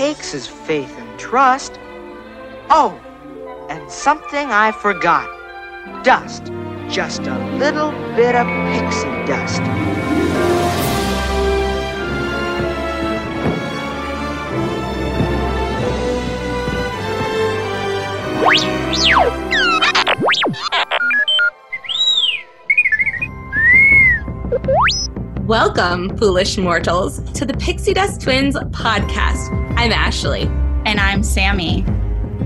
Takes is faith and trust. Oh, and something I forgot. Dust. Just a little bit of pixie dust. Welcome, foolish mortals, to the Pixie Dust Twins podcast. I'm Ashley. And I'm Sammy.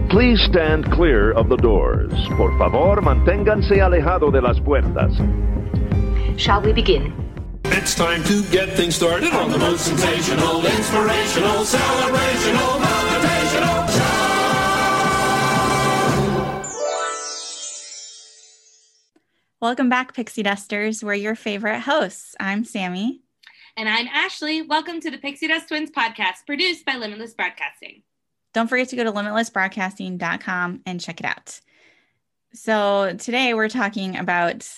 Please stand clear of the doors. Por favor, manténganse alejado de las puertas. Shall we begin? It's time to get things started on the most sensational, inspirational, celebrational, Welcome back, Pixie Dusters. We're your favorite hosts. I'm Sammy. And I'm Ashley. Welcome to the Pixie Dust Twins podcast, produced by Limitless Broadcasting. Don't forget to go to limitlessbroadcasting.com and check it out. So, today we're talking about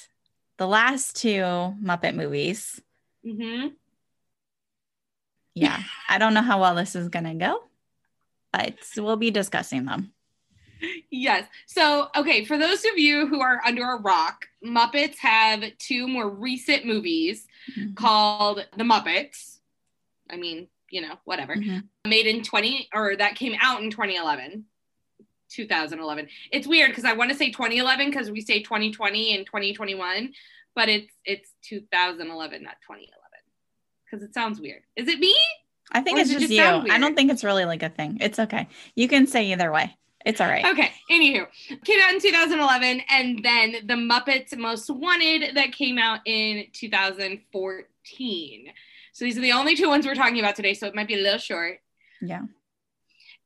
the last two Muppet movies. Mm-hmm. Yeah, I don't know how well this is going to go, but we'll be discussing them. Yes. So, okay, for those of you who are under a rock, Muppets have two more recent movies Mhm. called The Muppets. I mean, you know, whatever. Mhm. Made in 20 or that came out in 2011. 2011. It's weird because I want to say 2011 because we say 2020 and 2021, but it's it's 2011, not 2011. Because it sounds weird. Is it me? I think Or it's does it just just you. I don't think it's really like a thing. It's okay. You can say either way. It's all right. Okay. Anywho, came out in 2011, and then The Muppets Most Wanted that came out in 2014. So these are the only two ones we're talking about today. So it might be a little short. Yeah.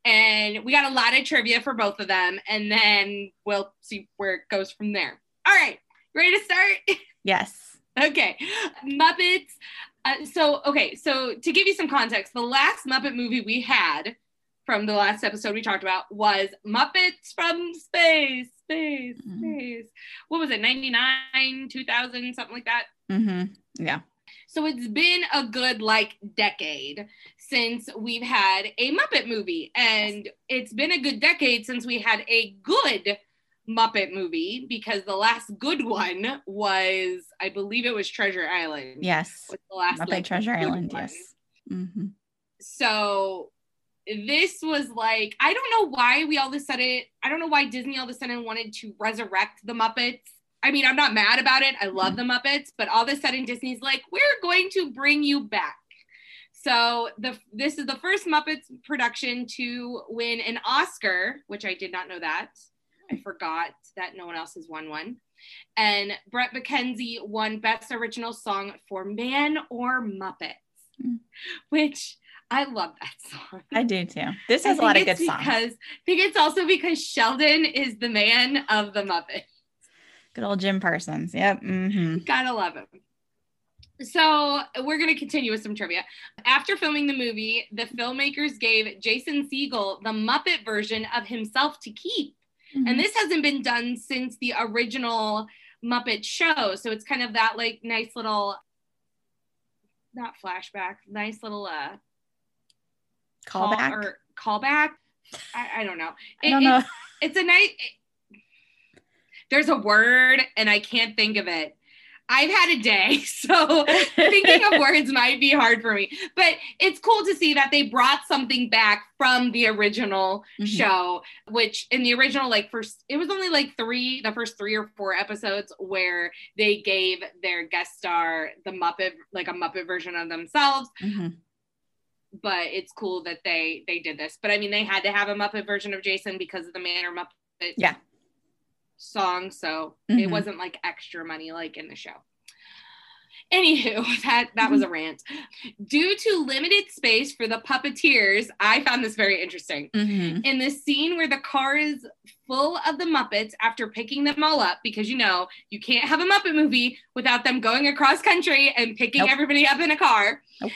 And we got a lot of trivia for both of them, and then we'll see where it goes from there. All right. Ready to start? Yes. Okay. Muppets. Uh, so, okay. So, to give you some context, the last Muppet movie we had from the last episode we talked about was Muppets from Space. Space. Mhm. Space. What was it? 99, 2000, something like that? Mm-hmm. Yeah. So, it's been a good like decade since we've had a Muppet movie. And it's been a good decade since we had a good Muppet movie because the last good one was, I believe it was Treasure Island. Yes. Was the last Muppet like, Treasure Island. one. Yes. Mm-hmm. So this was like, I don't know why we all of a sudden, I don't know why Disney all of a sudden wanted to resurrect the Muppets. I mean, I'm not mad about it. I love the Muppets, but all of a sudden Disney's like, we're going to bring you back. So the this is the first Muppets production to win an Oscar, which I did not know that. I forgot that no one else has won one. And Bret McKenzie won Best Original Song for Man or Muppets, Hmm. which I love that song. I do too. This has a lot of good songs. Because I think it's also because Sheldon is the man of the Muppets. Good old Jim Parsons. Yep. Mm-hmm. Gotta love him. So we're gonna continue with some trivia. After filming the movie, the filmmakers gave Jason Segel the Muppet version of himself to keep. Mm-hmm. And this hasn't been done since the original Muppet show. So it's kind of that like nice little not flashback, nice little uh call- Callback. or callback. I, I don't know. I don't know. It's, it's a nice there's a word and I can't think of it. I've had a day, so thinking of words might be hard for me. But it's cool to see that they brought something back from the original Mhm. show, which in the original, like first, it was only like three, the first three or four episodes where they gave their guest star the Muppet, like a Muppet version of themselves. Mhm. But it's cool that they they did this. But I mean, they had to have a Muppet version of Jason because of the Man or Muppet Yeah. song, so it Mhm. wasn't like extra money like in the show. Anywho, that that was a rant. Due to limited space for the puppeteers, I found this very interesting. Mhm. In the scene where the car is full of the Muppets after picking them all up, because you know you can't have a Muppet movie without them going across country and picking Nope. everybody up in a car. Nope.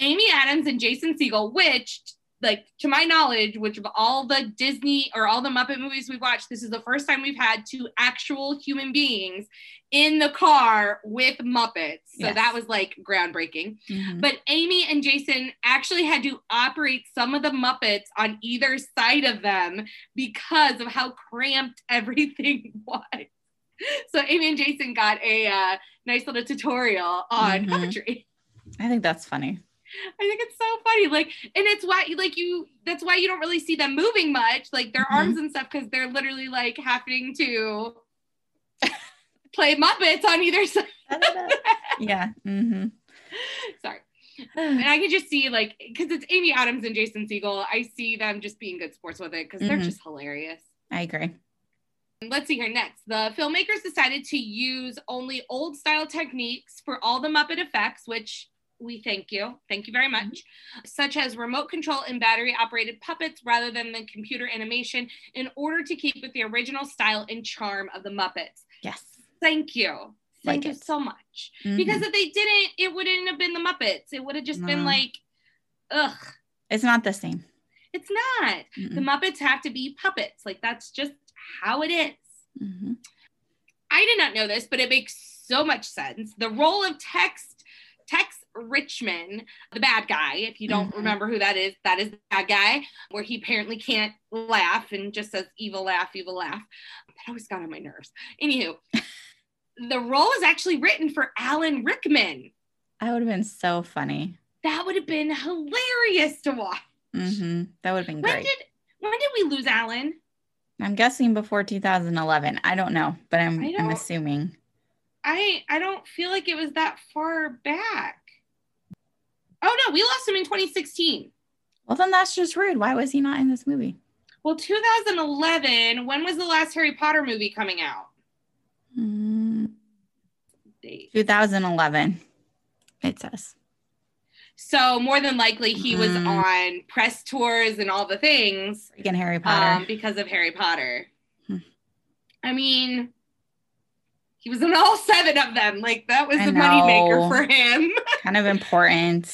Amy Adams and Jason Segel, which, like to my knowledge, which of all the Disney or all the Muppet movies we've watched, this is the first time we've had two actual human beings in the car with Muppets. So Yes. that was like groundbreaking. Mhm. But Amy and Jason actually had to operate some of the Muppets on either side of them because of how cramped everything was. So Amy and Jason got a uh, nice little tutorial on Mhm. puppetry. I think that's funny. I think it's so funny. Like, and it's why, like, you, that's why you don't really see them moving much, like their Mhm. arms and stuff, because they're literally like having to play Muppets on either side. yeah. Mm-hmm. Sorry. And I can just see, like, because it's Amy Adams and Jason Segel, I see them just being good sports with it because they're Mhm. just hilarious. I agree. Let's see here next. The filmmakers decided to use only old style techniques for all the Muppet effects, which we thank you. Thank you very much. Such as remote control and battery operated puppets rather than the computer animation in order to keep with the original style and charm of the Muppets. Yes. Thank you. Thank Like you it. so much. Mhm. Because if they didn't, it wouldn't have been the Muppets. It would have just been like, ugh, it's not the same. it's not. The Mm-mm. Muppets have to be puppets. Like that's just how it is. Mhm. I did not know this, but it makes so much sense. The role of Tex Tex Richman, the bad guy, if you don't Mhm. remember who that is, that is the bad guy, where he apparently can't laugh and just says evil laugh, evil laugh. That always got on my nerves. Anywho, the role is actually written for Alan Rickman. That would have been so funny. That would have been hilarious to watch. hmm That would have been great. When did when did we lose Alan? I'm guessing before 2011. I don't know, but I'm I'm assuming. I I don't feel like it was that far back. Oh no, we lost him in 2016. Well, then that's just rude. Why was he not in this movie? Well, 2011. When was the last Harry Potter movie coming out? Mm, 2011. It says. So more than likely, he was Mm. on press tours and all the things Freaking Harry Potter. um, because of Harry Potter. Hmm. I mean, he was in all seven of them. Like that was I the moneymaker for him. kind of important.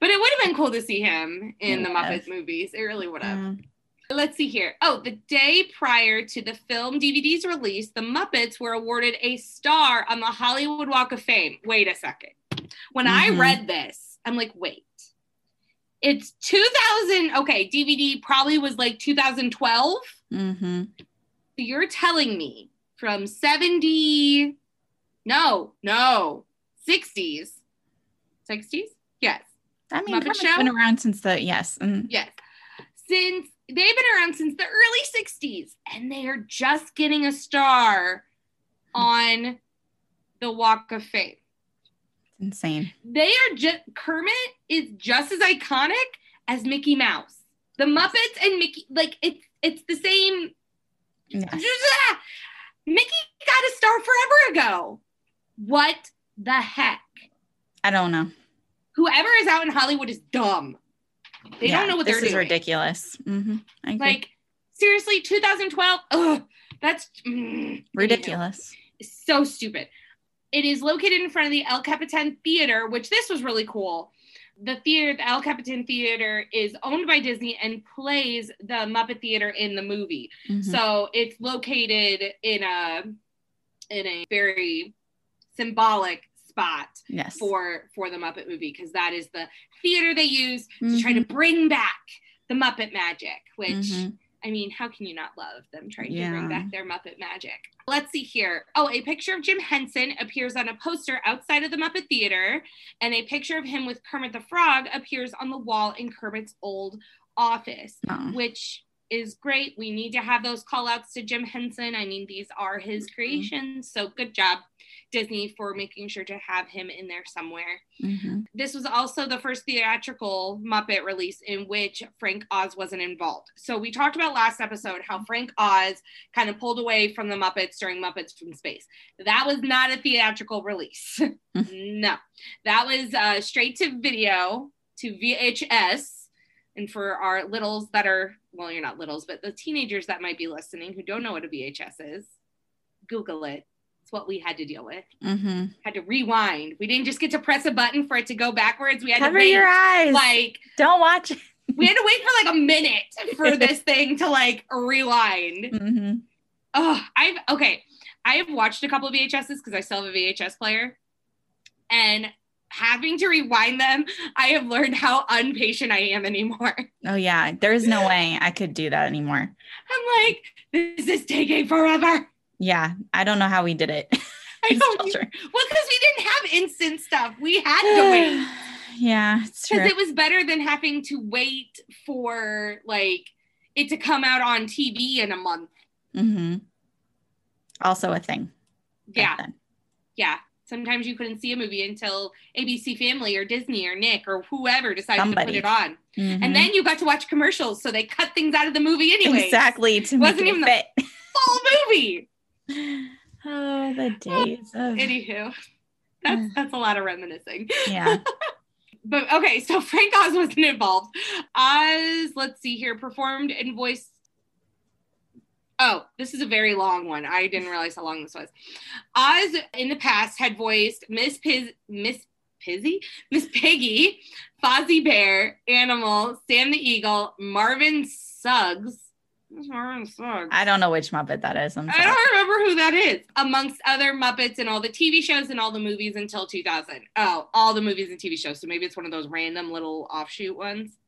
but it would have been cool to see him in the It would've. Muppet movies. It really would have. Mm, Let's see here. Oh, the day prior to the film DVD's release, the Muppets were awarded a star on the Hollywood Walk of Fame. Wait a second. When I Mhm. read this, I'm like, wait. It's 2000. Okay, DVD probably was like 2012. hmm you're telling me from 70, no, no, 60s. 60s? Yes. I mean, Muppet Show? been around since the yes. mm, Yes. Since they've been around since the early 60s and they are just getting a star on the Walk of Fame. It's insane. They are just Kermit is just as iconic as Mickey Mouse. The Muppets and Mickey like it's it's the same Yes. Mickey got a star forever ago. What the heck? I don't know. Whoever is out in Hollywood is dumb. They Yeah, don't know what this they're This is doing. ridiculous. hmm agree. Like seriously, 2012. Ugh, that's mm, ridiculous. anywho, so stupid. It is located in front of the El Capitan Theater, which this was really cool. The theater, the El Capitan Theater, is owned by Disney and plays the Muppet Theater in the movie. Mhm. So it's located in a in a very symbolic spot yes. for for the Muppet movie because that is the theater they use to try to Mhm. bring back the Muppet magic, which Mhm. I mean, how can you not love them trying to bring back their Muppet magic? Let's see here. Oh, a picture of Jim Henson appears on a poster outside of the Muppet Theater, and a picture of him with Kermit the Frog appears on the wall in Kermit's old office, Oh. which is great. We need to have those call outs to Jim Henson. I mean, these are his mm-hmm. creations. So good job, Disney, for making sure to have him in there somewhere. Mhm. This was also the first theatrical Muppet release in which Frank Oz wasn't involved. So we talked about last episode how Frank Oz kind of pulled away from the Muppets during Muppets from Space. That was not a theatrical release. no, that was uh, straight to video to VHS. And for our littles that are, well, you're not littles, but the teenagers that might be listening who don't know what a VHS is, Google it. It's what we had to deal with Mhm. had to rewind. We didn't just get to press a button for it to go backwards. We had Cover to wait. your eyes. Like Don't watch it. we had to wait for like a minute for this thing to like rewind. hmm Oh, I've okay. I have watched a couple of VHSs because I still have a VHS player, and having to rewind them, I have learned how unpatient I am anymore. Oh yeah, there's no way I could do that anymore. I'm like, this is taking forever. Yeah, I don't know how we did it. I don't. children. Well, because we didn't have instant stuff. We had to wait. yeah, it's true. because it was better than having to wait for like it to come out on TV in a month. hmm Also a thing. Yeah, yeah. Sometimes you couldn't see a movie until ABC Family or Disney or Nick or whoever decided Somebody. to put it on, Mhm. and then you got to watch commercials, so they cut things out of the movie anyway. exactly to Wasn't make even it the- full movie. Oh, the days of Anywho, that's mm. that's a lot of reminiscing. yeah. But okay, so Frank Oz wasn't involved. Oz, let's see here, performed and voiced. Oh, this is a very long one. I didn't realize how long this was. Oz in the past had voiced Miss Piz, Miss Pizzy, Miss Piggy, Fozzie Bear, Animal, Sam the Eagle, Marvin Suggs. Who's Marvin Suggs? I don't know which Muppet that is. I don't remember who that is. Amongst other Muppets and all the TV shows and all the movies until 2000. Oh, all the movies and TV shows. So maybe it's one of those random little offshoot ones.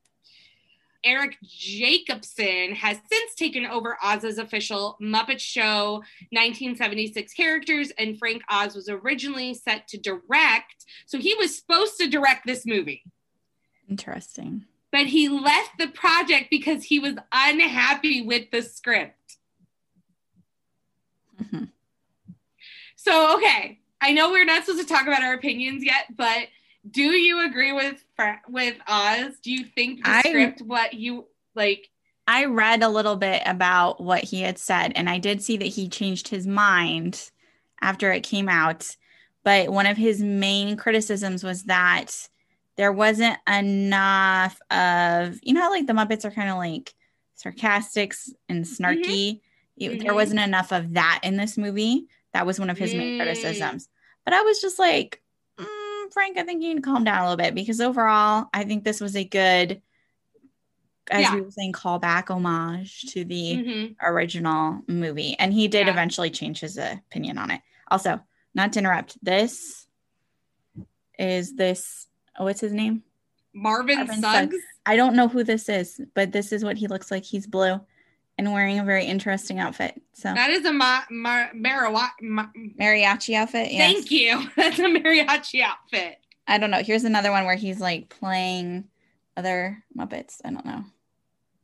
Eric Jacobson has since taken over Oz's official Muppet Show 1976 characters, and Frank Oz was originally set to direct. So he was supposed to direct this movie Interesting. But he left the project because he was unhappy with the script. Mhm. So, okay, I know we're not supposed to talk about our opinions yet, but do you agree with with Oz? Do you think the I- script what you like? I read a little bit about what he had said, and I did see that he changed his mind after it came out. But one of his main criticisms was that there wasn't enough of, you know, how like the Muppets are kind of like sarcastic and snarky. It- There Mhm. wasn't enough of that in this movie. That was one of his main Mm. criticisms. But I was just like, mm, Frank, I think you need to calm down a little bit because overall, I think this was a good, as Yeah. we were saying, callback homage to the Mhm. original movie. And he did Yeah. eventually change his opinion on it. Also, not to interrupt, this is this, oh, what's his name? Marvin, Marvin Suggs. Suggs. I don't know who this is, but this is what he looks like. He's blue and wearing a very interesting outfit. So, That is a ma- ma-. Ma- mariachi outfit. Yes. Thank you. That's a mariachi outfit. I don't know. Here's another one where he's like playing other Muppets. I don't know.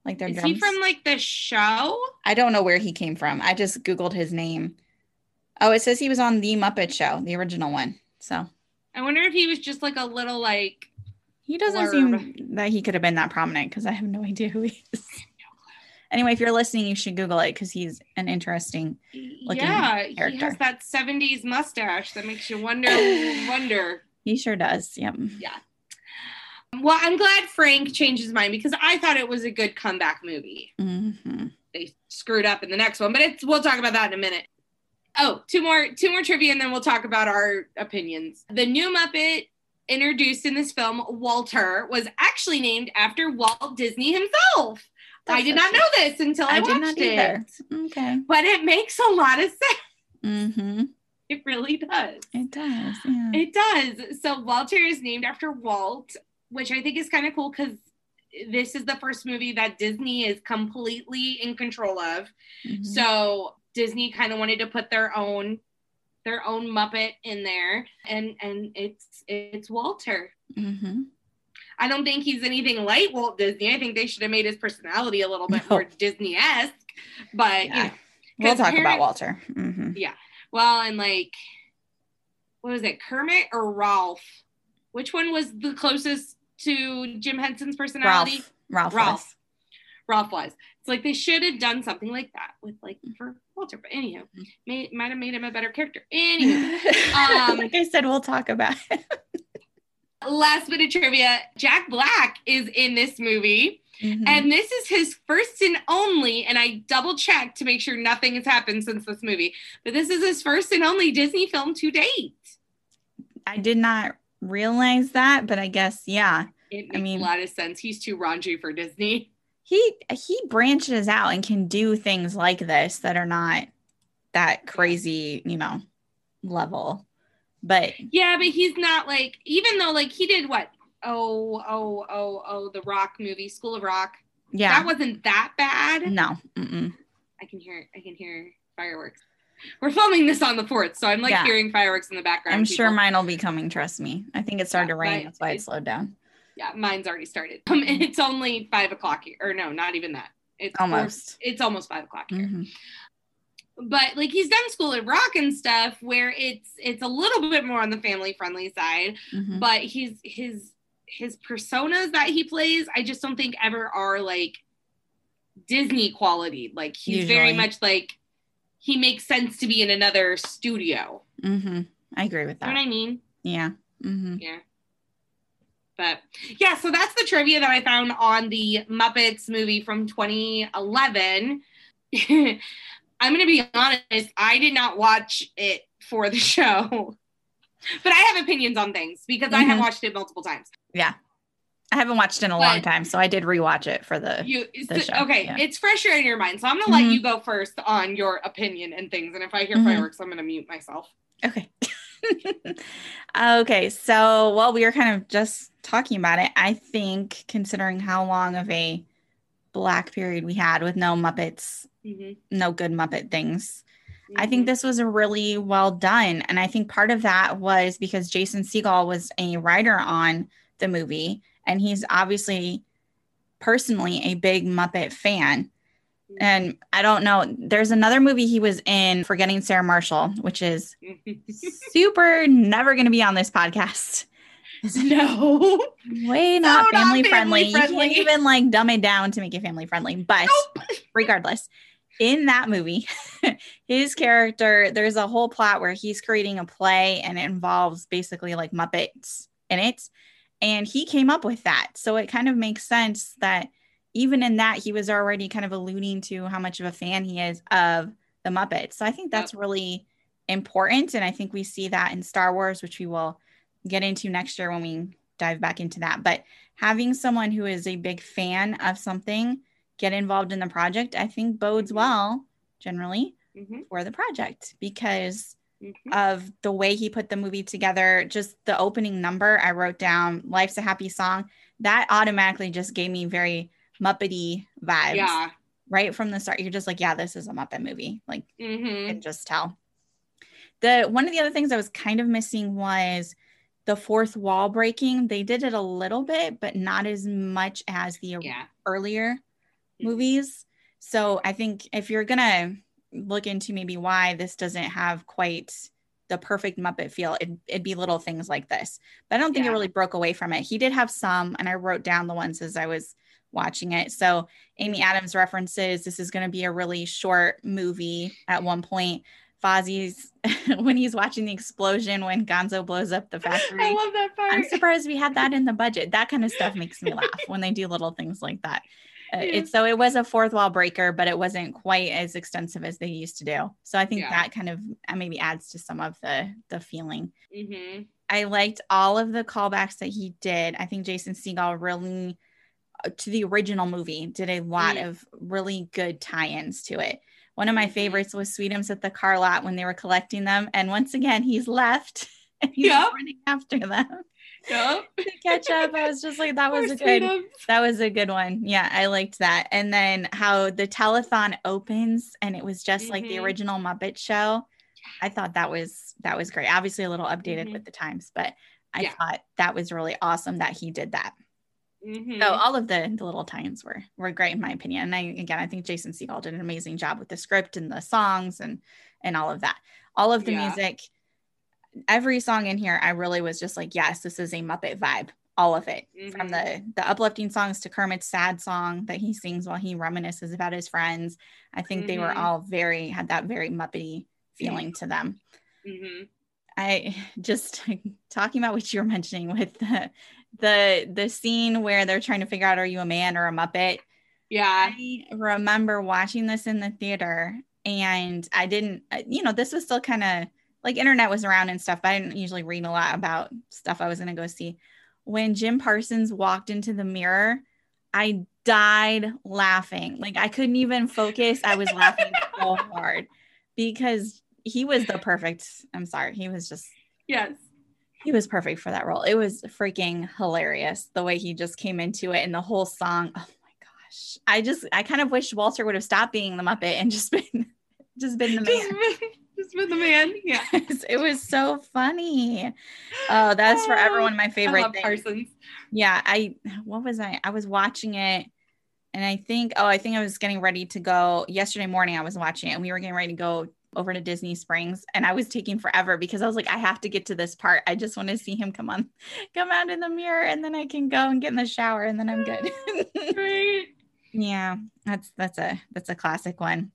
Like their Is drums. he from like the show? I don't know where he came from. I just Googled his name. Oh, it says he was on the Muppet Show, the original one. So I wonder if he was just like a little like he doesn't Blurb. seem that he could have been that prominent because I have no idea who he is. Anyway, if you're listening, you should Google it because he's an interesting. Looking yeah, he has that 70s mustache that makes you wonder wonder. He sure does. Yep. Yeah. Well, I'm glad Frank changed his mind because I thought it was a good comeback movie. hmm They screwed up in the next one, but it's we'll talk about that in a minute. Oh, two more two more trivia and then we'll talk about our opinions. The new Muppet introduced in this film, Walter, was actually named after Walt Disney himself. I did not know this until I, I watched it. Okay. But it makes a lot of sense. hmm It really does. It does. Yeah. It does. So Walter is named after Walt, which I think is kind of cool because this is the first movie that Disney is completely in control of. Mhm. So Disney kind of wanted to put their own their own Muppet in there, and and it's it's Walter. Mhm. I don't think he's anything like Walt Disney. I think they should have made his personality a little bit No. more Disney esque. But Yeah. you know, we'll talk parent- about Walter. Mhm. well, and like, what was it, Kermit or Ralph? Which one was the closest to Jim Henson's personality? Ralph. Ralph. Ralph. was. Ralph was. It's like they should have done something like that with like for Walter. But anyhow, Mm-hmm. may, might have made him a better character. Anyway, Um, like I said, we'll talk about it. last bit of trivia: Jack Black is in this movie. Mhm. And this is his first and only, and I double checked to make sure nothing has happened since this movie, but this is his first and only Disney film to date. I did not realize that, but I guess yeah. It I makes mean- a lot of sense. He's too raunchy for Disney. He he branches out and can do things like this that are not that crazy, you know, level. But Yeah, but he's not like, even though like he did what? Oh, oh, oh, oh, the Rock movie, School of Rock. yeah, That wasn't that bad. no. Mm-mm. I can hear, I can hear fireworks. We're filming this on the fourth, so I'm like Yeah. hearing fireworks in the background. I'm sure mine will be coming. Trust me. I think it started Yeah, to rain. That's why it- slowed down. Yeah, mine's already started. Um, it's only five o'clock here, or no, not even that. It's four- Almost. it's almost five o'clock here. Mhm. But like he's done School of Rock and stuff, where it's it's a little bit more on the family friendly side. Mhm. But he's his his personas that he plays, I just don't think ever are like Disney quality. Like he's very much like he makes sense to be in another studio. Mhm. I agree with You know that. what I mean? Yeah. hmm Yeah. But yeah, so that's the trivia that I found on the Muppets movie from 2011. I'm going to be honest, I did not watch it for the show. But I have opinions on things because I have Mhm. watched it multiple times. Yeah. I haven't watched it in a long time, so I did rewatch it for the. You The so- show, okay, yeah. it's fresher in your mind. So I'm going to let you go first on your opinion and things. And if I hear Mhm. fireworks, I'm going to mute myself. Okay. okay. So, well, we were kind of just talking about it. I think, considering how long of a black period we had with no Muppets, Mhm. no good Muppet things, I think Mhm. this was a really well done. And I think part of that was because Jason Segel was a writer on the movie, and he's obviously personally a big Muppet fan. And I don't know, there's another movie he was in, Forgetting Sarah Marshall, which is super never going to be on this podcast. no. Way not not family, family friendly. You can't even like dumb it down to make it family friendly. But regardless, in that movie, his character, there's a whole plot where he's creating a play and it involves basically like Muppets in it. And he came up with that. So it kind of makes sense that even in that, he was already kind of alluding to how much of a fan he is of the Muppets. So I think that's really important. And I think we see that in Star Wars, which we will get into next year when we dive back into that. But having someone who is a big fan of something get involved in the project, I think bodes well generally Mhm. for the project because Mhm. of the way he put the movie together. Just the opening number, I wrote down Life's a Happy Song. That automatically just gave me very Muppety vibes Yeah. right from the start. You're just like, yeah, this is a Muppet movie. Like, hmm you can just tell. The one of the other things I was kind of missing was the fourth wall breaking. They did it a little bit, but not as much as the Yeah. earlier Mhm. movies. So I think if you're gonna look into maybe why this doesn't have quite the perfect Muppet feel, it, it'd be little things like this. But I don't think Yeah. it really broke away from it. He did have some, and I wrote down the ones as I was watching it. So Amy Adams references this is going to be a really short movie at one point. Fozzie's when he's watching the explosion when Gonzo blows up the factory. I love that part. I'm surprised we had that in the budget. That kind of stuff makes me laugh when they do little things like that. Uh, Yeah. It's so it was a fourth wall breaker, but it wasn't quite as extensive as they used to do. So I think Yeah. that kind of uh, maybe adds to some of the the feeling. hmm I liked all of the callbacks that he did. I think Jason Segel really to the original movie did a lot Mm. of really good tie-ins to it. One of my Mhm. favorites was Sweetums at the car lot when they were collecting them, and once again he's left and he's Yep. running after them. Yep. to catch up. I was just like, that was Poor a good Tatum. that was a good one. Yeah, I liked that. And then how the telethon opens and it was just like the Mhm. original Muppet show. I thought that was that was great. Obviously a little updated Mhm. with the times, but I Yeah. thought that was really awesome that he did that. Mhm. So all of the, the little times were were great in my opinion. And I again I think Jason Segel did an amazing job with the script and the songs and and all of that. All of the Yeah. music, every song in here, I really was just like, yes, this is a Muppet vibe. All of it. From Mhm. the the uplifting songs to Kermit's sad song that he sings while he reminisces about his friends. I think they were Mhm. all very had that very Muppety feeling to them. Mhm. I just talking about what you were mentioning with the the the scene where they're trying to figure out are you a man or a muppet Yeah. I remember watching this in the theater and I didn't, uh, you know, this was still kind of like internet was around and stuff, but I didn't usually read a lot about stuff I was going to go see. When Jim Parsons walked into the mirror, I died laughing. Like I couldn't even focus. I was laughing so hard because he was the perfect, I'm sorry, he was just Yes. He was perfect for that role. It was freaking hilarious the way he just came into it and the whole song. Oh my gosh. I just I kind of wish Walter would have stopped being the Muppet and just been just been the man. just been the man. Yeah. it was so funny. Oh, that's forever oh, one of my I favorite. Parsons. Yeah, I what was I? I was watching it and I think oh, I think I was getting ready to go yesterday morning I was watching it and we were getting ready to go over to Disney Springs and I was taking forever because I was like I have to get to this part. I just want to see him come on come out in the mirror and then I can go and get in the shower and then I'm good. Right. yeah, that's that's a that's a classic one.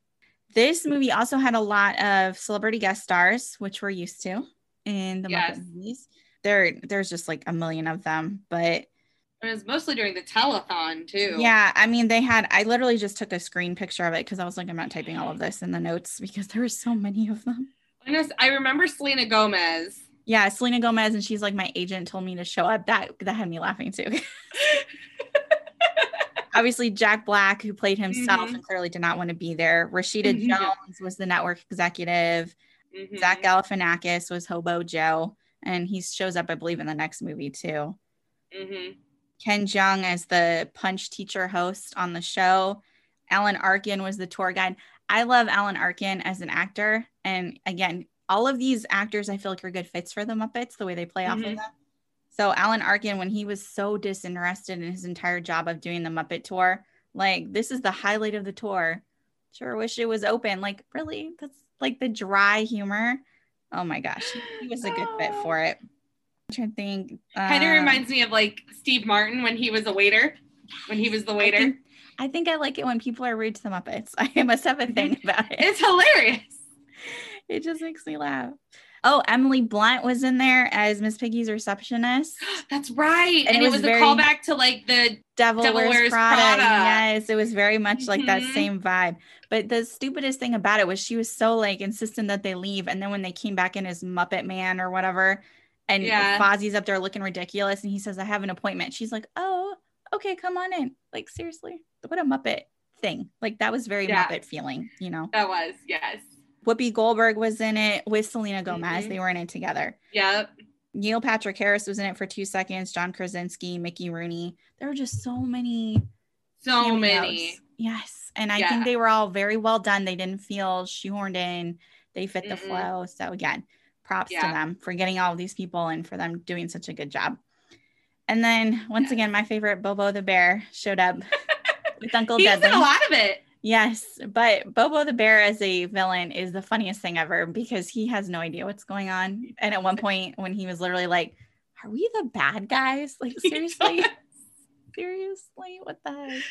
This movie also had a lot of celebrity guest stars, which we're used to in the Yes. Movies. There there's just like a million of them, but It was mostly during the telethon too. Yeah, I mean, they had. I literally just took a screen picture of it because I was like, I'm not typing all of this in the notes because there were so many of them. I remember Selena Gomez. Yeah, Selena Gomez, and she's like, my agent told me to show up. That that had me laughing too. Obviously, Jack Black, who played himself Mhm. and clearly did not want to be there. Rashida Mhm. Jones was the network executive. Mhm. Zach Galifianakis was Hobo Joe, and he shows up, I believe, in the next movie too. Ken Jeong as the punch teacher host on the show. Alan Arkin was the tour guide. I love Alan Arkin as an actor. And again, all of these actors I feel like are good fits for the Muppets, the way they play off of Mhm. them. So Alan Arkin, when he was so disinterested in his entire job of doing the Muppet tour, like this is the highlight of the tour. Sure wish it was open. Like, really? That's like the dry humor. Oh my gosh. He was a good fit for it. Trying to think. Kind of um, reminds me of like Steve Martin when he was a waiter. When he was the I waiter. think, I think I like it when people are rude to the Muppets. I must have a thing about it. It's hilarious. It just makes me laugh. Oh, Emily Blunt was in there as Miss Piggy's receptionist. That's right. And And, it it was was, a callback to like the Devil, Devil Wears, Wears Prada. Prada. Yes, it was very much like that Mhm. same vibe. But the stupidest thing about it was she was so like insistent that they leave, and then when they came back in as Muppet Man or whatever, and Yeah. Fozzie's up there looking ridiculous, and he says, "I have an appointment." She's like, "Oh, okay, come on in." Like seriously, what a Muppet thing! Like that was very Yeah. Muppet feeling, you know. that was, yes. Whoopi Goldberg was in it with Selena Gomez. Mhm. They were in it together. Yep. Neil Patrick Harris was in it for two seconds. John Krasinski, Mickey Rooney. There were just so many So cameos. many. Yes. And I Yeah. think they were all very well done. They didn't feel shoehorned in. They fit the Mm-mm. flow. So again, props to them for getting all of these people and for them doing such a good job. And then once Yes. again, my favorite Bobo the Bear showed up with Uncle He a lot of it. Yes, but Bobo the Bear as a villain is the funniest thing ever because he has no idea what's going on. And at one point, when he was literally like, Are we the bad guys? Like, seriously? seriously? What the heck?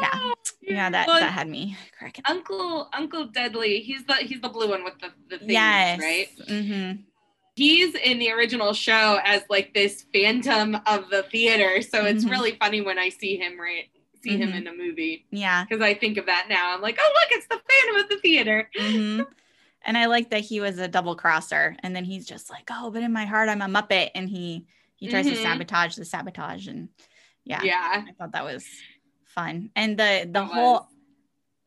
Yeah. Oh, Yeah, that, Well, that had me cracking. Uncle Uncle Deadly. He's the he's the blue one with the the things, Yes. right? Mm-hmm. He's in the original show as like this phantom of the theater. So it's Mhm. really funny when I see him right see him Mhm. in a movie Yeah. because I think of that now. I'm like, oh look, it's the phantom of the theater. hmm And I like that he was a double crosser. And then he's just like, Oh, but in my heart, I'm a Muppet. And he he tries to Mhm. sabotage the sabotage. And yeah. Yeah. I thought that was fun. And the the whole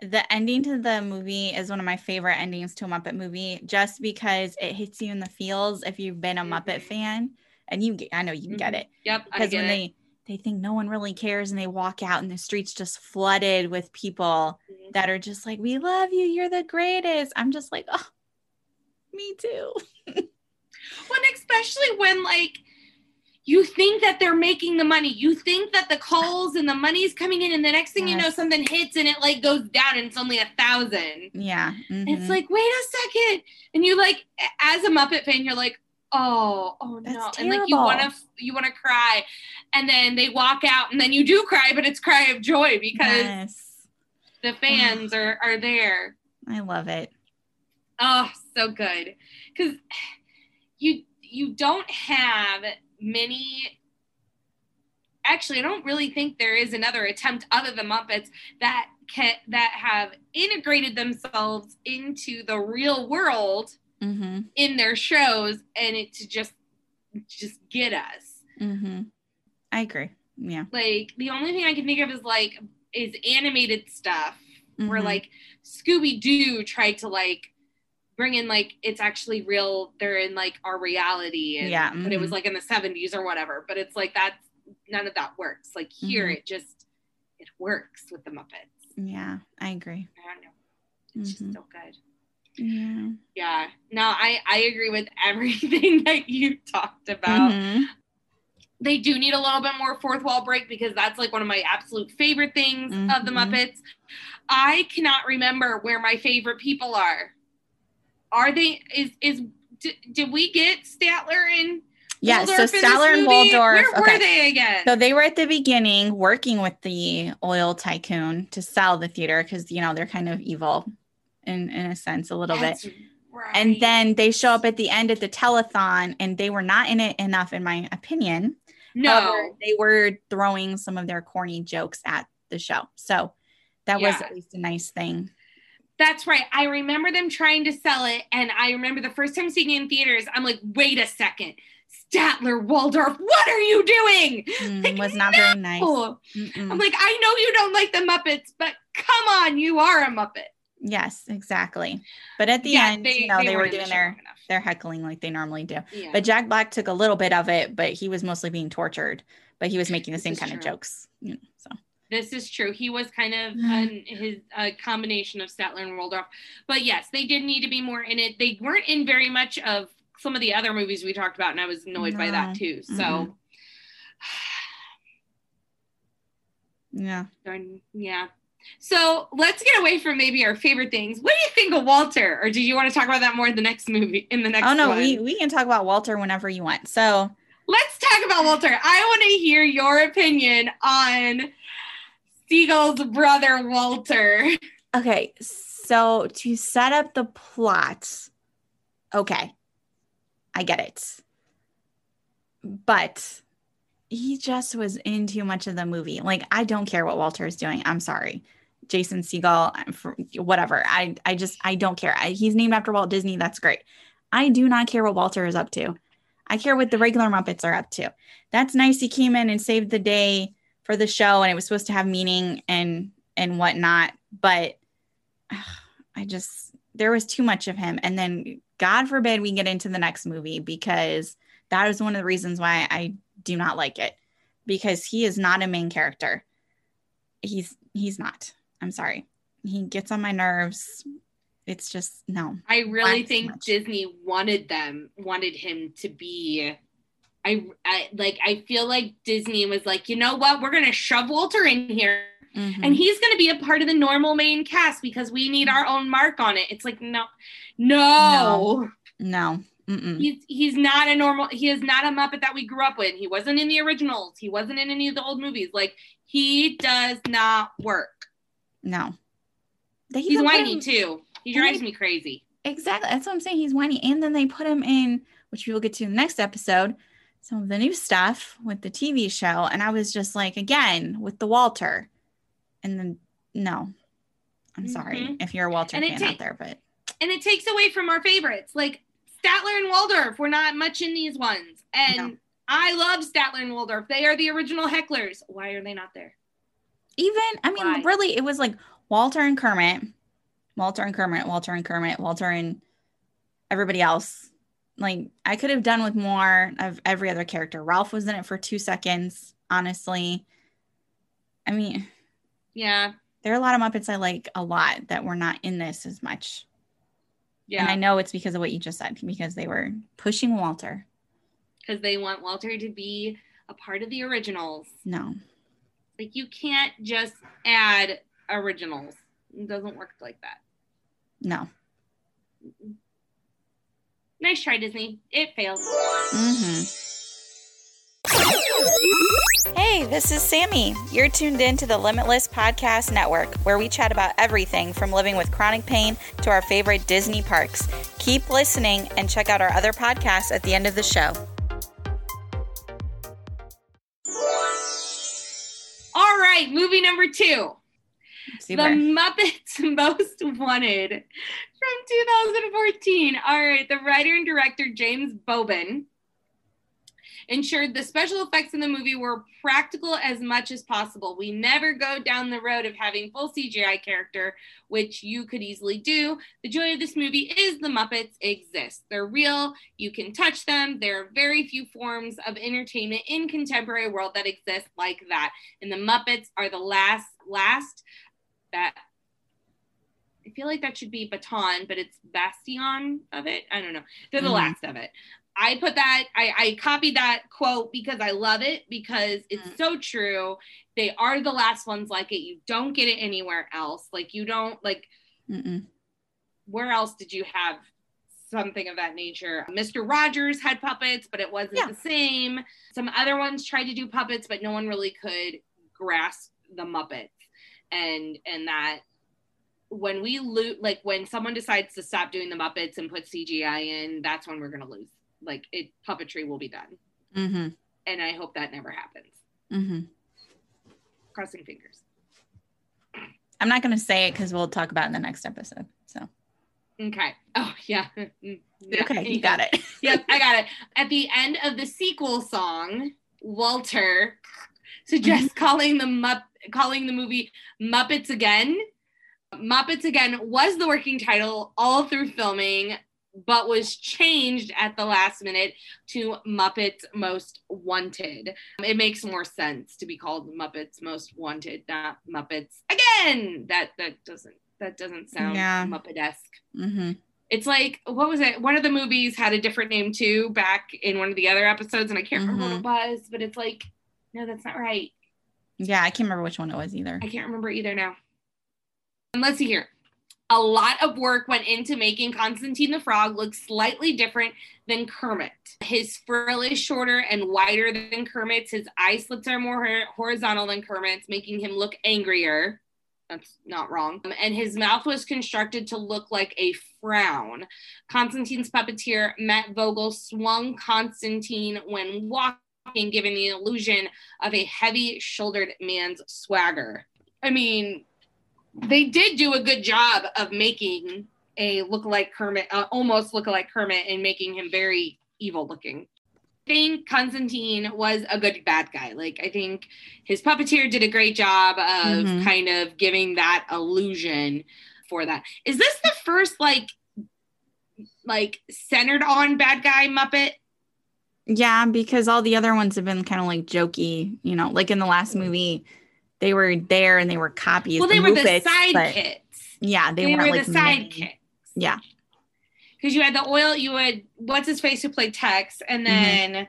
the ending to the movie is one of my favorite endings to a Muppet movie just because it hits you in the feels if you've been a Muppet Mhm. fan and you get, I know you get Mhm. it Yep, I because when it. they they think no one really cares and they walk out and the streets just flooded with people Mhm. that are just like, "We love you. You're the greatest." I'm just like, "Oh, me too." Well, and especially when like you think that they're making the money, you think that the calls and the money's coming in, and the next thing you know, something hits and it like goes down, and it's only a thousand. Yeah. It's mhm. like, wait a second, and you like, as a Muppet fan, you're like, oh, oh no, That's and like you want to, you want to cry, and then they walk out, and then you do cry, but it's cry of joy because yes. the fans are are there. I love it. Oh, so good. Cuz you you don't have many Actually, I don't really think there is another attempt other than Muppets that can that have integrated themselves into the real world Mm-hmm. in their shows and it to just just get us. Mm-hmm. I agree. Yeah. Like the only thing I can think of is like is animated stuff where Mhm. like Scooby Doo tried to like bring in like it's actually real. They're in like our reality, and, Yeah, But it was mhm. like in the seventies or whatever. But it's like that's none of that works. Like here, Mhm. it just it works with the Muppets. Yeah, I agree. I don't know. It's Mhm. just so good. Yeah. Yeah. No, I I agree with everything that you talked about. Mhm. they do need a little bit more fourth wall break because that's like one of my absolute favorite things of the Mhm. Muppets. I cannot remember where my favorite people are. Are they? Is is did, did we get Statler and Yeah. So Statler and? Waldorf. Where okay. were they again? So they were at the beginning working with the oil tycoon to sell the theater because you know they're kind of evil in in a sense a little That's bit. right. And then they show up at the end at the telethon and they were not in it enough in my opinion. no, However, they were throwing some of their corny jokes at the show. So that was at least a nice thing. That's right. I remember them trying to sell it, and I remember the first time seeing it in theaters. I'm like, wait a second, Statler Waldorf, what are you doing? Mm, Like, was not very nice. Mm-mm. I'm like, I know you don't like the Muppets, but come on, you are a Muppet. Yes, exactly. But at the Yeah, end, you know, they, were weren't the doing their their heckling like they normally do. Yeah. But Jack Black took a little bit of it, but he was mostly being tortured. But he was making the This same kind of jokes. You know, so this is true. He was kind of Mm. an, his a combination of Statler and Waldorf. But yes, they did need to be more in it. They weren't in very much of some of the other movies we talked about, and I was annoyed by that too. So, Mm-mm. yeah. yeah. So let's get away from maybe our favorite things. What do you think of Walter? Or do you want to talk about that more in the next movie? In the next Oh no, one? we we can talk about Walter whenever you want. So Let's talk about Walter. I want to hear your opinion on Segel's brother Walter. okay, so to set up the plot, okay, I get it, but he just was in too much of the movie. Like I don't care what Walter is doing. I'm sorry. Jason Segel, whatever. I I just I don't care. I, he's named after Walt Disney. That's great. I do not care what Walter is up to. I care what the regular Muppets are up to. That's nice. He came in and saved the day for the show, and it was supposed to have meaning and and whatnot. But I just there was too much of him. And then God forbid we get into the next movie because that is one of the reasons why I do not like it because he is not a main character. He's he's not. I'm sorry. He gets on my nerves. It's just no. I really think. Disney wanted them, wanted him to be. I, I like. I feel like Disney was like, you know what? We're gonna shove Walter in here, Mhm. and he's gonna be a part of the normal main cast because we need our own mark on it. It's like no, no. no. Mm-mm. He's he's not a normal. He is not a Muppet that we grew up with. He wasn't in the originals. He wasn't in any of the old movies. Like he does not work. No. They He's whiny him- too. He drives me crazy. Exactly. That's what I'm saying. He's whiny. And then they put him in, which we will get to in the next episode, some of the new stuff with the TV show. And I was just like, again, with the Walter. And then, no. I'm sorry Mhm. if you're a Walter And fan ta- out there, but and it takes away from our favorites like Statler and Waldorf. We're not much in these ones, and No. I love Statler and Waldorf. They are the original hecklers. Why are they not there? even, I mean, Why? really, it was like Walter and Kermit, Walter and Kermit, Walter and Kermit, Walter and everybody else. Like I could have done with more of every other character. Ralph was in it for two seconds, honestly. I mean, Yeah. there are a lot of Muppets I like a lot that were not in this as much. Yeah. And I know it's because of what you just said, because they were pushing Walter. Because they want Walter to be a part of the originals. No. Like you can't just add originals. It doesn't work like that. No. Nice try, Disney. It failed. hmm Hey, this is Sammy. You're tuned in to the Limitless Podcast Network, where we chat about everything from living with chronic pain to our favorite Disney parks. Keep listening and check out our other podcasts at the end of the show. All right, movie number two. Super. The Muppets Most Wanted from 2014. All right, the writer and director James Bobin ensured the special effects in the movie were practical as much as possible. We never go down the road of having full CGI character, which you could easily do. The joy of this movie is the Muppets exist. They're real, you can touch them. There are very few forms of entertainment in contemporary world that exist like that. And the Muppets are the last last that I feel like that should be baton, but it's bastion of it. I don't know. They're the Mhm. last of it. I put that, I, I copied that quote because I love it because it's Mm. so true. They are the last ones like it. You don't get it anywhere else. Like, you don't, like, Mm-mm. where else did you have something of that nature? Mr. Rogers had puppets, but it wasn't Yeah. the same. Some other ones tried to do puppets, but no one really could grasp the Muppets. And and that when we loot like when someone decides to stop doing the Muppets and put CGI in, that's when we're gonna lose. Like it puppetry will be done. Mm-hmm. And I hope that never happens. Mm-hmm. Crossing fingers. I'm not going to say it because we'll talk about it in the next episode. So, Okay. Oh yeah. Yeah. okay, you got it. yep, I got it. At the end of the sequel song, Walter suggests calling the Mupp- calling the movie Muppets Again. Muppets Again was the working title all through filming, but was changed at the last minute to Muppets Most Wanted. It makes more sense to be called Muppets Most Wanted, not Muppets Again. That that doesn't that doesn't sound Yeah. Muppet-esque Mm-hmm. it's like what was it one of the movies had a different name too back in one of the other episodes and i can't remember Mm-hmm. what it was but it's like no that's not right Yeah, I can't remember which one it was either. i can't remember either now and let's see here a lot of work went into making Constantine the Frog look slightly different than Kermit. His frill is shorter and wider than Kermit's. His eye slits are more horizontal than Kermit's, making him look angrier. That's not wrong. Um, And his mouth was constructed to look like a frown. Constantine's puppeteer, Matt Vogel, swung Constantine when walking, giving the illusion of a heavy shouldered man's swagger. I mean, they did do a good job of making a look like Kermit, uh, almost look like Kermit, and making him very evil looking. I think Constantine was a good bad guy. Like I think his puppeteer did a great job of Mhm. kind of giving that illusion for that. Is this the first like like centered on bad guy Muppet? Yeah, because all the other ones have been kind of like jokey, you know, like in the last movie, they were there and they were copies. well, they were the Muppets, but sidekicks. Yeah, they, They, weren't like the sidekicks. Yeah. because you had the oil, you had what's his face who played Tex, and Mm-hmm. then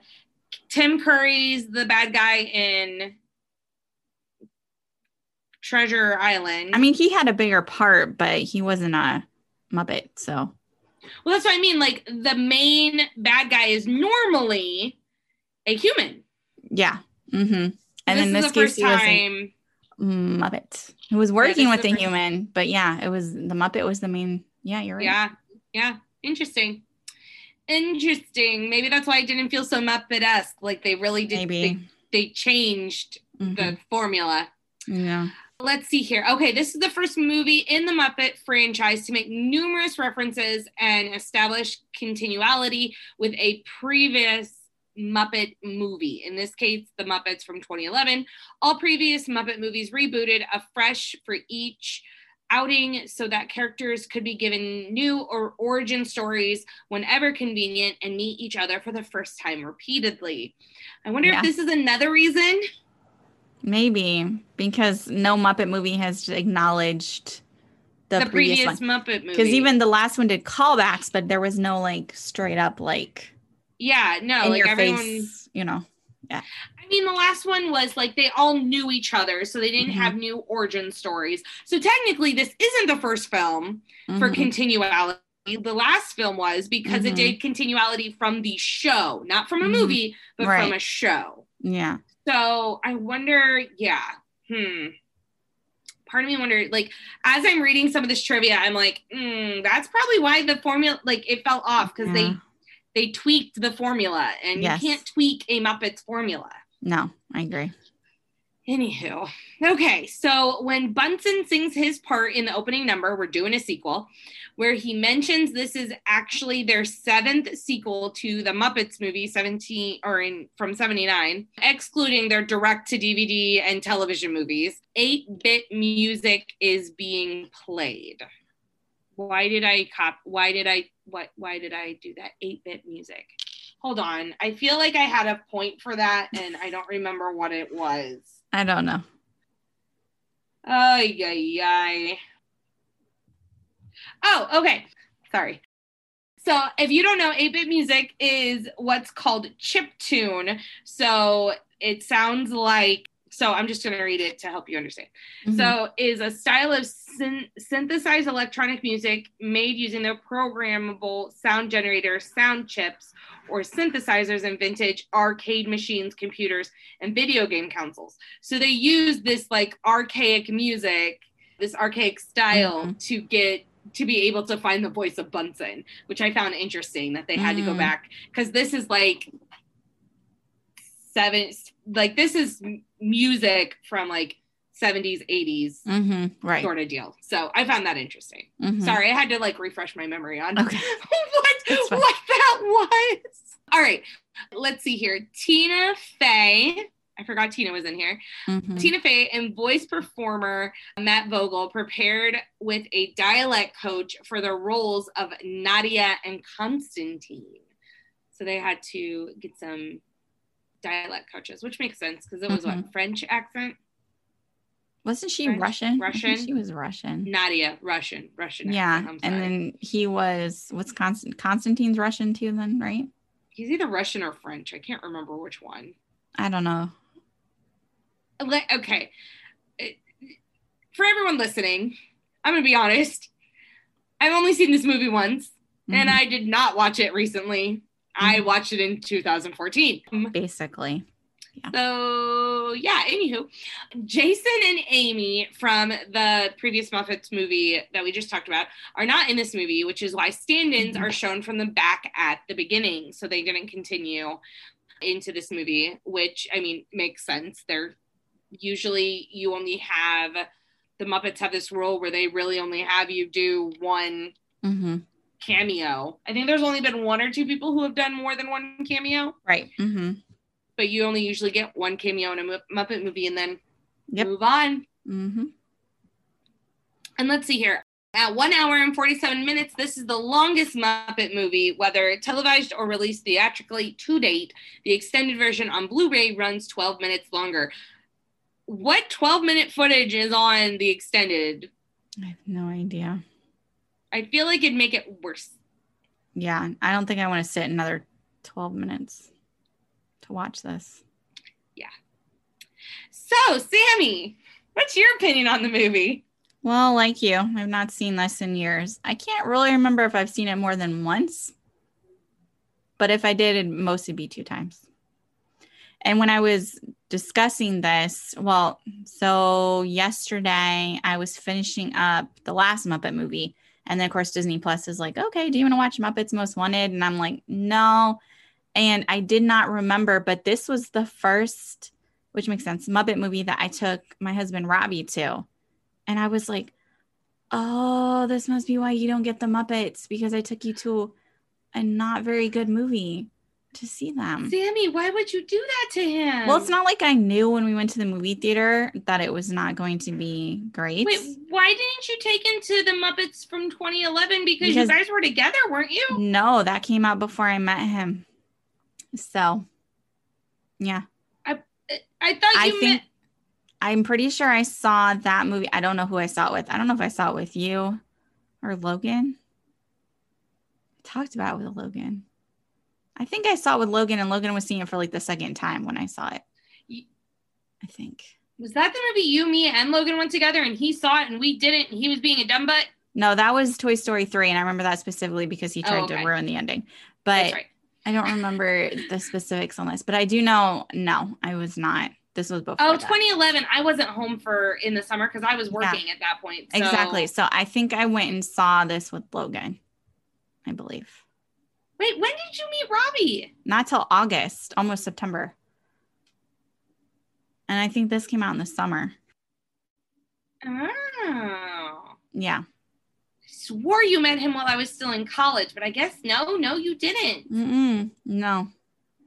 Tim Curry's the bad guy in Treasure Island. I mean, he had a bigger part, but he wasn't a Muppet. So, well, that's what I mean. Like the main bad guy is normally a human. yeah. Mm-hmm. And this in is this the case, first he was a time. Muppet who was working is with the first- human. But yeah, it was the Muppet was the main. Yeah, you're right. Yeah, yeah, interesting. Interesting. Maybe that's why I didn't feel so Muppet-esque. Like they really did. Maybe. They, they changed Mhm. the formula. Yeah. Let's see here. Okay, this is the first movie in the Muppet franchise to make numerous references and establish continuality with a previous Muppet movie. In this case, The Muppets from 2011. All previous Muppet movies rebooted afresh for each outing so that characters could be given new or origin stories whenever convenient and meet each other for the first time repeatedly. I wonder Yeah. if this is another reason. Maybe because no Muppet movie has acknowledged the, The, previous, previous. Muppet movie. Because even the last one did callbacks, but there was no like straight up like yeah, no, like everyone. face, you know. Yeah. I mean, the last one was like they all knew each other, so they didn't Mhm. have new origin stories. So technically, this isn't the first film for Mhm. continuality. The last film was because it Mhm. did continuality from the show, not from a Mhm. movie, but from a show. yeah. So I wonder, yeah, hmm. Part of me wonder, like, as I'm reading some of this trivia, I'm like, mm, that's probably why the formula, like, it fell off because Yeah. they they tweaked the formula, and Yes. you can't tweak a Muppets formula. No, I agree. Anywho, okay, so when Bunsen sings his part in the opening number, we're doing a sequel where he mentions this is actually their seventh sequel to the Muppets movie 17 or in from 79, excluding their direct to DVD and television movies. 8-bit music is being played. Why did I cop why did I what why did I do that? 8-bit music. Hold on. I feel like I had a point for that and I don't remember what it was. I don't know. Oh yeah, yeah. Oh, okay. Sorry. So, if you don't know, 8 bit music is what's called chip tune. So, it sounds like, so I'm just going to read it to help you understand. Mhm. So, is a style of syn- synthesized electronic music made using the programmable sound generator sound chips or synthesizers in vintage arcade machines, computers, and video game consoles. So they use this like archaic music, this archaic style Mhm. to get to be able to find the voice of Bunsen, which I found interesting that they had to go Mm. back because this is like seven like this is music from like 70s 80s Mhm, right. sort of deal so i found that interesting Mhm. sorry i had to like refresh my memory on Okay. what what that was all right let's see here tina fey i forgot tina was in here Mhm. Tina Fey and voice performer Matt Vogel prepared with a dialect coach for the roles of Nadia and Constantine. So they had to get some dialect coaches, which makes sense because it was what French accent. Wasn't she French, Russian? Russian? She was Russian. Nadia, Russian, Russian. Yeah, and then he was what's Constant Constantine's Russian too. Then right? he's either Russian or French. I can't remember which one. I don't know. Okay. Uh, For everyone listening, I'm gonna be honest. I've only seen this movie once. and Mhm. I did not watch it recently. I Mhm. watched it in 2014. basically. So yeah, anywho, Jason and Amy from the previous Muppets movie that we just talked about are not in this movie, which is why stand-ins are shown from the back at the beginning, so they didn't continue into this movie, which I mean makes sense. They're usually you only have the Muppets have this rule where they really only have you do one hmm cameo. I think there's only been one or two people who have done more than one cameo, Right. hmm but you only usually get one cameo in a Muppet movie and then Yep. move on. hmm And let's see here. At one hour and 47 minutes, this is the longest Muppet movie, whether televised or released theatrically to date. The extended version on Blu ray runs 12 minutes longer. What 12 minute footage is on the extended? I have no idea. I feel like it'd make it worse. Yeah, I don't think I want to sit another twelve minutes to watch this. Yeah. So, Sammy, what's your opinion on the movie? Well, like you, I've not seen this in years. I can't really remember if I've seen it more than once, but if I did, it'd mostly be two times. And when I was discussing this, well, so yesterday I was finishing up the last Muppet movie. And then, of course, Disney Plus is like, okay, do you want to watch Muppets Most Wanted? And I'm like, no. And I did not remember, but this was the first, which makes sense, Muppet movie that I took my husband Robbie to. And I was like, oh, this must be why you don't get the Muppets because I took you to a not very good movie. To see them. Sammy, why would you do that to him? Well, it's not like I knew when we went to the movie theater that it was not going to be great. Wait, why didn't you take him to the Muppets from 2011? Because, Because- you guys were together, weren't you? No, that came out before I met him. So, yeah, I I thought I you think meant. I'm pretty sure I saw that movie. I don't know who I saw it with. I don't know if I saw it with you or Logan. I talked about it with Logan. I think I saw it with Logan, and Logan was seeing it for like the second time when I saw it. I think. Was that the movie you, me, and Logan went together and he saw it and we didn't? And he was being a dumb butt? No, that was Toy Story 3, and I remember that specifically because he Oh, tried okay. to ruin the ending. But That's right. I don't remember the specifics on this. But I do know, no, I was not. This was before. Oh, that. 2011. I wasn't home for in the summer because I was working at that point. so- Exactly. So I think I went and saw this with Logan, I believe. Wait, when did you meet Robbie? Not till August, almost September. And I think this came out in the summer. Oh. Yeah. Swore you met him while I was still in college, but I guess no, no, you didn't. Mm-mm, no.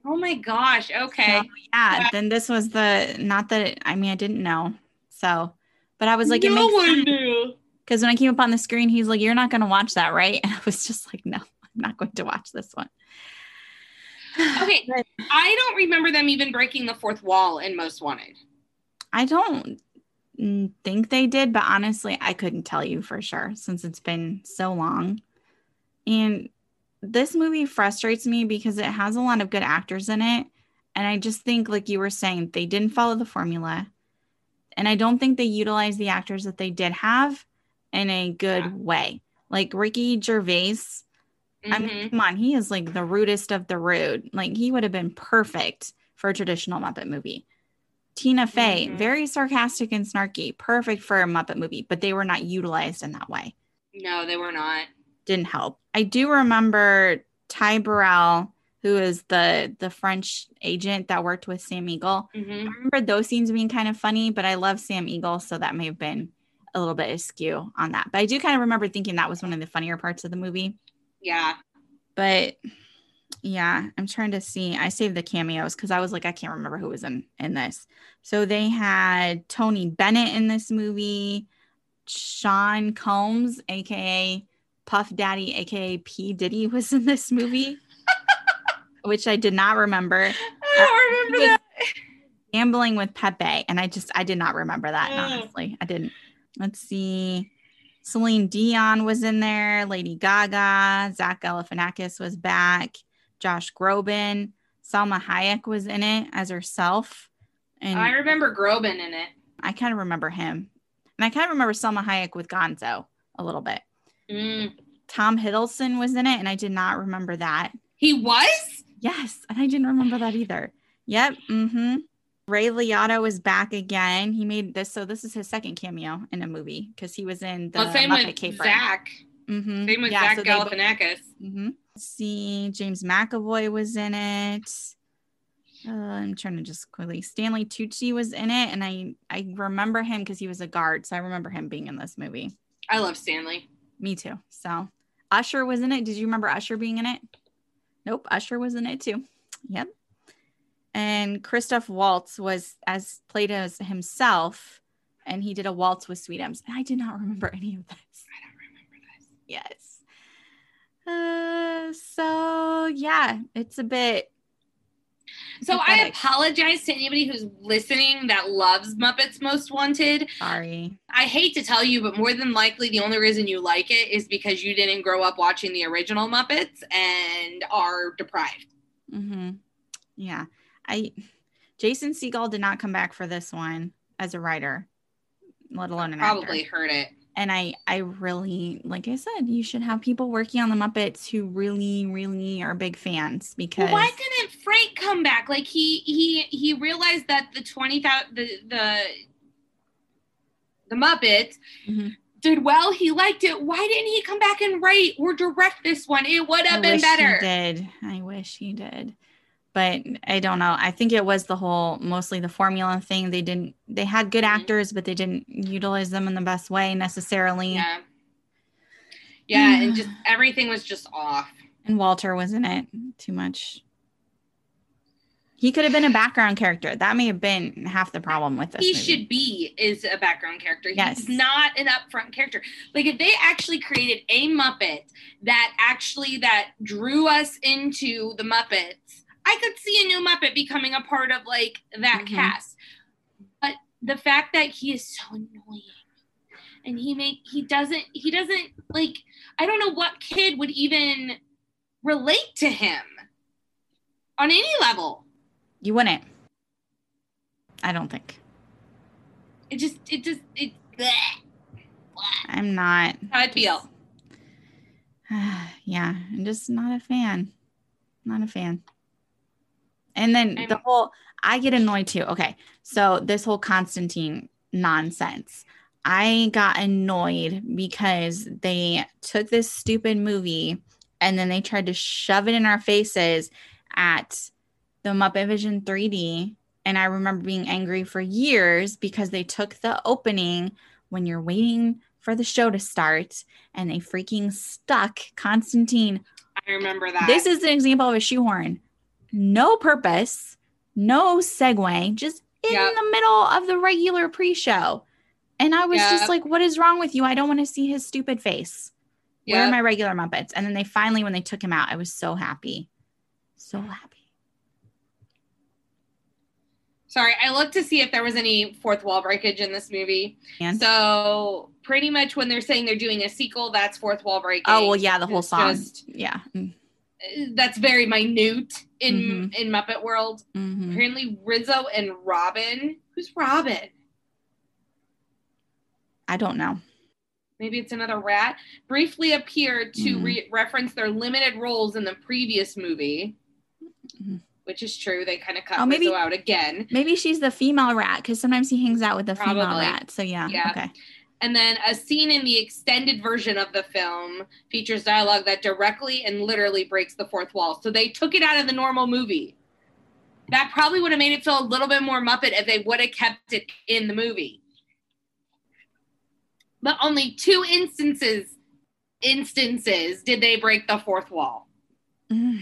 Oh my gosh. Okay. Yeah. Then this was the, not that, I mean, I didn't know. So, but I was like, it makes one sense. knew. Because when I came up on the screen, he's like, You're not going to watch that, right? And I was just like, No, not going to watch this one. Okay. I don't remember them even breaking the fourth wall in Most Wanted. I don't think they did, but honestly, I couldn't tell you for sure since it's been so long. And this movie frustrates me because it has a lot of good actors in it. And I just think, like you were saying, they didn't follow the formula. And I don't think they utilized the actors that they did have in a good Yeah. way. Like Ricky Gervais, I mean, Mhm. come on, he is like the rudest of the rude. Like he would have been perfect for a traditional Muppet movie. Tina Fey, Mhm. very sarcastic and snarky, perfect for a Muppet movie, but they were not utilized in that way. No, they were not. Didn't help. I do remember Ty Burrell, who is the the French agent that worked with Sam Eagle. I Mhm. remember those scenes being kind of funny, but I love Sam Eagle, so that may have been a little bit askew on that. But I do kind of remember thinking that was one of the funnier parts of the movie. Yeah. but yeah i'm trying to see i saved the cameos because i was like i can't remember who was in in this so they had tony bennett in this movie sean combs aka puff daddy aka p diddy was in this movie which i did not remember I don't remember that. gambling with pepe and i just i did not remember that Mm. honestly i didn't let's see celine dion was in there lady gaga zach galifianakis was back josh groban salma hayek was in it as herself and I remember Groban in it. I kind of remember him and i kind of remember salma hayek with gonzo a little bit Mm. tom hiddleston was in it and i did not remember that He was? Yes, and I didn't remember that either. Yep. Mm-hmm. Ray Liotta was back again. He made this, so this is his second cameo in a movie because he was in the well, same Muppet with Caper. Zach. Mm-hmm. Same with Yeah, Zach so both- Galifianakis. Mhm. Let's see, James McAvoy was in it. Uh, I'm trying to just quickly. Stanley Tucci was in it, and I I remember him because he was a guard, so I remember him being in this movie. I love Stanley. Me too. So Usher was in it. Did you remember Usher being in it? Nope, Usher was in it too. Yep. And Christoph Waltz was as played as himself, and he did a waltz with Sweetums. And I did not remember any of this. I don't remember this. Yes. Uh, so yeah, it's a bit. So I apologize to anybody who's listening that loves Muppets Most Wanted. Sorry. I hate to tell you, but more than likely, the only reason you like it is because you didn't grow up watching the original Muppets and are deprived. Mm-hmm. Yeah, I. Jason Segel did not come back for this one as a writer, let alone an actor. Probably actor. heard it. and I I really like I said you should have people working on the Muppets who really really are big fans because Well, why didn't Frank come back? Like he he he realized that the twenty thousand the the the Muppets Mhm. did well. He liked it. Why didn't he come back and write or direct this one? It would I have been better. He did I wish he did, but I don't know. I think it was the whole mostly the formula thing. They didn't they had good Mhm. actors, but they didn't utilize them in the best way necessarily. Yeah. Yeah, and just everything was just off. And Walter was in it too much. He could have been a background character. That may have been half the problem with this. he movie. should be is a background character. Yes. He's not an upfront character. Like if they actually created a Muppet that actually that drew us into the Muppets, I could see a new Muppet becoming a part of like that Mhm. cast. But the fact that he is so annoying and he make he doesn't he doesn't like I don't know what kid would even relate to him on any level. You wouldn't. I don't think. It just it just it bleh. I'm not. how I feel. yeah, I'm just not a fan. Not a fan. And then I'm- the whole, I get annoyed too. Okay. So this whole Constantine nonsense. I got annoyed because they took this stupid movie and then they tried to shove it in our faces at the Muppet Vision 3D. And I remember being angry for years because they took the opening when you're waiting for the show to start and they freaking stuck Constantine. I remember that. This is an example of a shoehorn. No purpose, no segue, just in Yep. the middle of the regular pre show. And I was just like, what is wrong with you? I don't want to see his stupid face. Where are my regular Muppets? And then they finally, when they took him out, I was so happy. So happy. Sorry, I looked to see if there was any fourth wall breakage in this movie. And So pretty much when they're saying they're doing a sequel, that's fourth wall breaking. oh, well, yeah, the whole It's song. just- yeah. Mm, That's very minute in Mhm. in Muppet World. mhm. Apparently, Rizzo and Robin. Who's Robin? I don't know. Maybe it's another rat. Briefly appeared to Mhm. re- reference their limited roles in the previous movie, Mhm. which is true. They kind of cut Oh, maybe- Rizzo out again. Maybe she's the female rat because sometimes he hangs out with the female rat. So, yeah. Yeah. Okay. And then a scene in the extended version of the film features dialogue that directly and literally breaks the fourth wall. So they took it out of the normal movie. That probably would have made it feel a little bit more Muppet if they would have kept it in the movie. But only two instances instances did they break the fourth wall. Mm.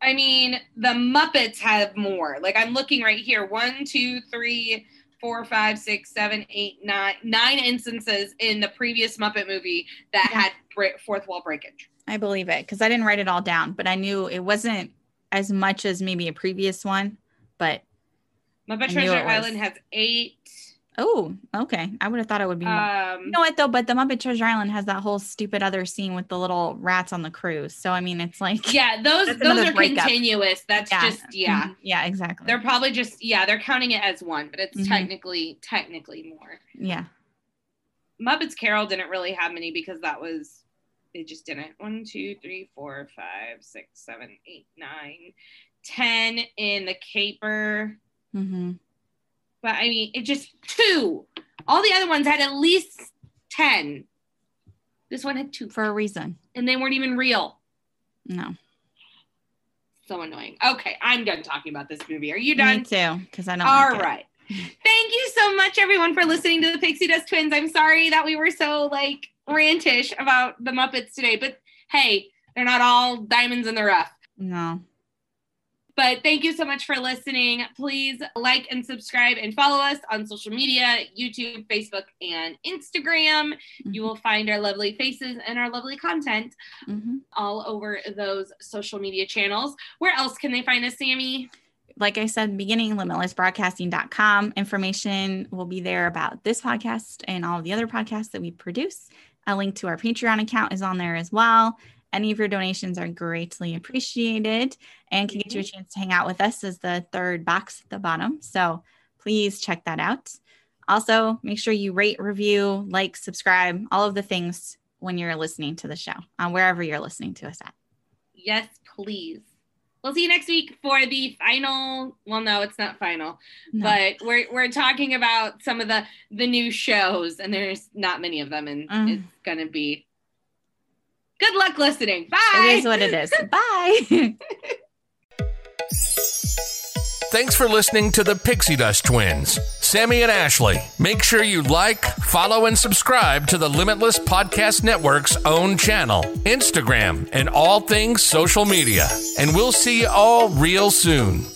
I mean, the Muppets have more. Like I'm looking right here. One, two, three, four, five, six, seven, eight, nine, nine instances in the previous Muppet movie that Yeah. had fourth wall breakage. I believe it because I didn't write it all down, but I knew it wasn't as much as maybe a previous one. But Muppet Treasure. Island has eight. Oh, okay. I would have thought it would be more. Um, You know what though? But the Muppet Treasure Island has that whole stupid other scene with the little rats on the cruise. So I mean, it's like yeah, those those are breakup. continuous. That's Yeah. just yeah. Mhm. yeah, exactly. They're probably just yeah, they're counting it as one, but it's Mhm. technically technically more. yeah. Muppets Carol didn't really have many because that was it just didn't. One, two, three, four, five, six, seven, eight, nine, ten in the caper. hmm But I mean, it just two. All the other ones had at least ten. This one had two, For a reason. and they weren't even real. No. So annoying. Okay, I'm done talking about this movie. Are you done? Me too. Because I don't. All like right. Thank you so much, everyone, for listening to the Pixie Dust Twins. I'm sorry that we were so like rantish about the Muppets today, but hey, they're not all diamonds in the rough. No. But thank you so much for listening. Please like and subscribe and follow us on social media YouTube, Facebook, and Instagram. You will find our lovely faces and our lovely content hmm all over those social media channels. Where else can they find us, Sammy? like I said in the beginning, limitlessbroadcasting.com. Information will be there about this podcast and all the other podcasts that we produce. A link to our Patreon account is on there as well. Any of your donations are greatly appreciated and can get you a chance to hang out with us as the third box at the bottom. So please check that out. Also, make sure you rate, review, like, subscribe, all of the things when you're listening to the show on wherever you're listening to us at. Yes, please. We'll see you next week for the final. Well, no, it's not final, No. but we're we're talking about some of the the new shows, and there's not many of them, and Mm. it's gonna be. Good luck listening. Bye. It is what it is. Bye. Thanks for listening to the Pixie Dust Twins, Sammy and Ashley. Make sure you like, follow, and subscribe to the Limitless Podcast Network's own channel, Instagram, and all things social media. And we'll see you all real soon.